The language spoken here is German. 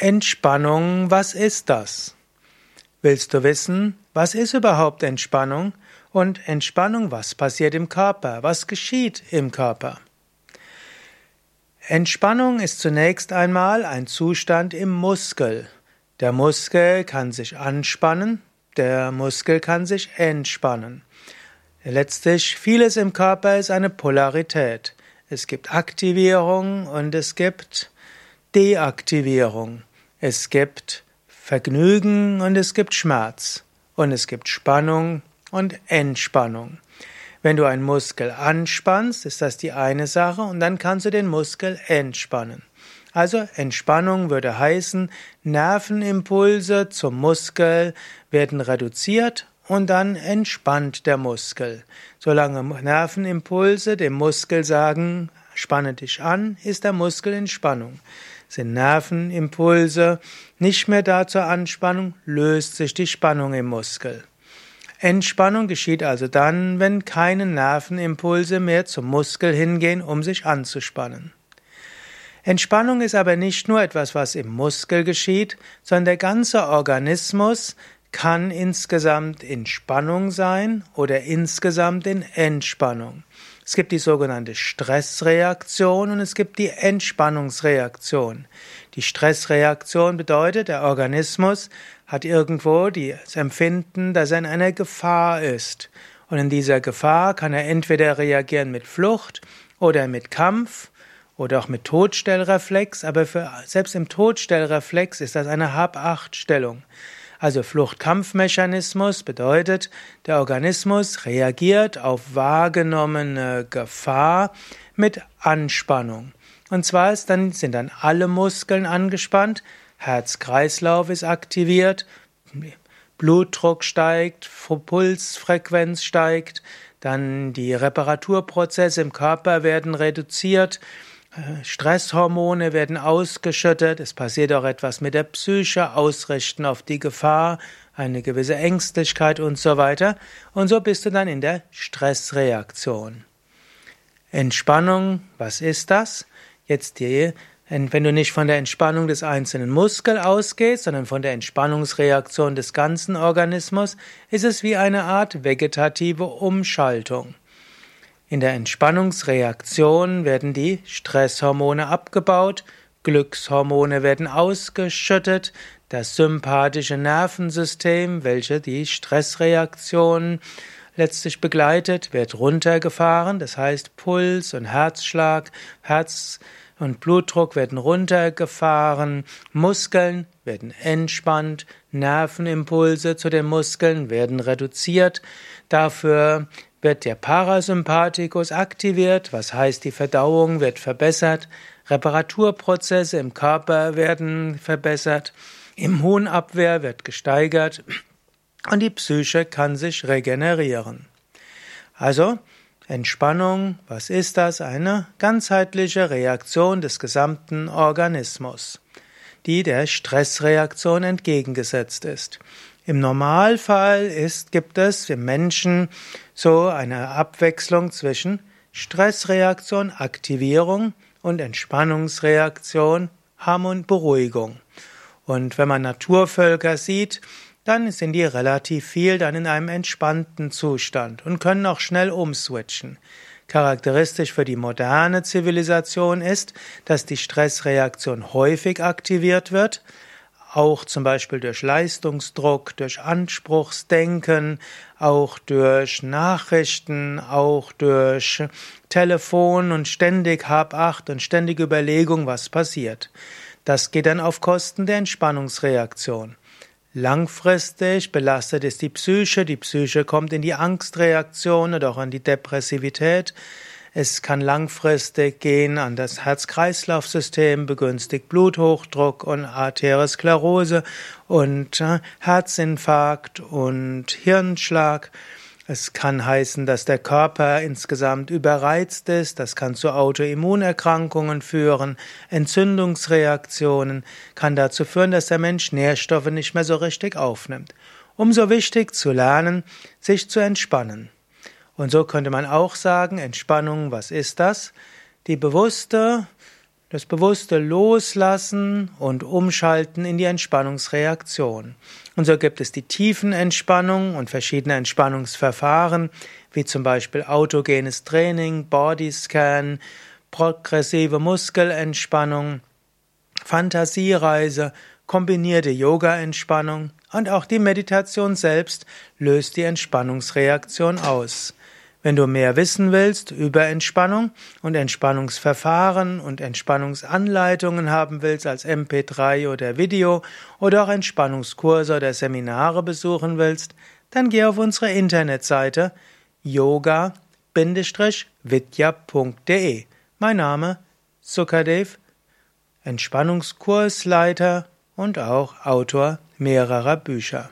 Entspannung, was ist das? Willst du wissen, was ist überhaupt Entspannung? Und Entspannung, was passiert im Körper? Was geschieht im Körper? Entspannung ist zunächst einmal ein Zustand im Muskel. Der Muskel kann sich anspannen, der Muskel kann sich entspannen. Letztlich, vieles im Körper ist eine Polarität. Es gibt Aktivierung und es gibt Deaktivierung. Es gibt Vergnügen und es gibt Schmerz. Und es gibt Spannung und Entspannung. Wenn du einen Muskel anspannst, ist das die eine Sache und dann kannst du den Muskel entspannen. Also Entspannung würde heißen, Nervenimpulse zum Muskel werden reduziert und dann entspannt der Muskel. Solange Nervenimpulse dem Muskel sagen, spanne dich an, ist der Muskel in Spannung sind Nervenimpulse nicht mehr da zur Anspannung, löst sich die Spannung im Muskel. Entspannung geschieht also dann, wenn keine Nervenimpulse mehr zum Muskel hingehen, um sich anzuspannen. Entspannung ist aber nicht nur etwas, was im Muskel geschieht, sondern der ganze Organismus kann insgesamt in Spannung sein oder insgesamt in Entspannung. Es gibt die sogenannte Stressreaktion und es gibt die Entspannungsreaktion. Die Stressreaktion bedeutet, der Organismus hat irgendwo das Empfinden, dass er in einer Gefahr ist. Und in dieser Gefahr kann er entweder reagieren mit Flucht oder mit Kampf oder auch mit Todstellreflex, aber für, selbst im Todstellreflex ist das eine Hab-Acht-Stellung. Also Fluchtkampfmechanismus bedeutet, der Organismus reagiert auf wahrgenommene Gefahr mit Anspannung. Und zwar ist dann, sind dann alle Muskeln angespannt, Herz-Kreislauf ist aktiviert, Blutdruck steigt, Pulsfrequenz steigt, dann die Reparaturprozesse im Körper werden reduziert, Stresshormone werden ausgeschüttet, es passiert auch etwas mit der Psyche, Ausrichten auf die Gefahr, eine gewisse Ängstlichkeit und so weiter. Und so bist du dann in der Stressreaktion. Entspannung, was ist das? Jetzt die, wenn du nicht von der Entspannung des einzelnen Muskels ausgehst, sondern von der Entspannungsreaktion des ganzen Organismus, ist es wie eine Art vegetative Umschaltung. In der Entspannungsreaktion werden die Stresshormone abgebaut, Glückshormone werden ausgeschüttet, das sympathische Nervensystem, welche die Stressreaktion letztlich begleitet, wird runtergefahren, das heißt Puls und Herzschlag, Herz und Blutdruck werden runtergefahren, Muskeln werden entspannt, Nervenimpulse zu den Muskeln werden reduziert, dafür wird der Parasympathikus aktiviert, was heißt, die Verdauung wird verbessert, Reparaturprozesse im Körper werden verbessert, Immunabwehr wird gesteigert und die Psyche kann sich regenerieren. Also, Entspannung, was ist das? Eine ganzheitliche Reaktion des gesamten Organismus, die der Stressreaktion entgegengesetzt ist. Im Normalfall ist, gibt es im Menschen so eine Abwechslung zwischen Stressreaktion, Aktivierung und Entspannungsreaktion, Harmon, Beruhigung. Und wenn man Naturvölker sieht, dann sind die relativ viel dann in einem entspannten Zustand und können auch schnell umswitchen. Charakteristisch für die moderne Zivilisation ist, dass die Stressreaktion häufig aktiviert wird, auch zum Beispiel durch Leistungsdruck, durch Anspruchsdenken, auch durch Nachrichten, auch durch Telefon und ständig Habacht und ständige Überlegung, was passiert. Das geht dann auf Kosten der Entspannungsreaktion. Langfristig belastet es die Psyche, die Psyche kommt in die Angstreaktion oder auch an die Depressivität. Es kann langfristig gehen an das Herz-Kreislauf-System, begünstigt Bluthochdruck und Arteriosklerose und äh, Herzinfarkt und Hirnschlag. Es kann heißen, dass der Körper insgesamt überreizt ist, das kann zu Autoimmunerkrankungen führen, Entzündungsreaktionen, kann dazu führen, dass der Mensch Nährstoffe nicht mehr so richtig aufnimmt. Umso wichtig zu lernen, sich zu entspannen. Und so könnte man auch sagen, Entspannung, was ist das? Die bewusste das bewusste Loslassen und Umschalten in die Entspannungsreaktion. Und so gibt es die Tiefenentspannung und verschiedene Entspannungsverfahren, wie zum Beispiel autogenes Training, Bodyscan, progressive Muskelentspannung, Fantasiereise, kombinierte Yoga-Entspannung und auch die Meditation selbst löst die Entspannungsreaktion aus. Wenn du mehr wissen willst über Entspannung und Entspannungsverfahren und Entspannungsanleitungen haben willst als MP3 oder Video oder auch Entspannungskurse oder Seminare besuchen willst, dann geh auf unsere Internetseite yoga-vidya.de. Mein Name Sukadev, Entspannungskursleiter und auch Autor mehrerer Bücher.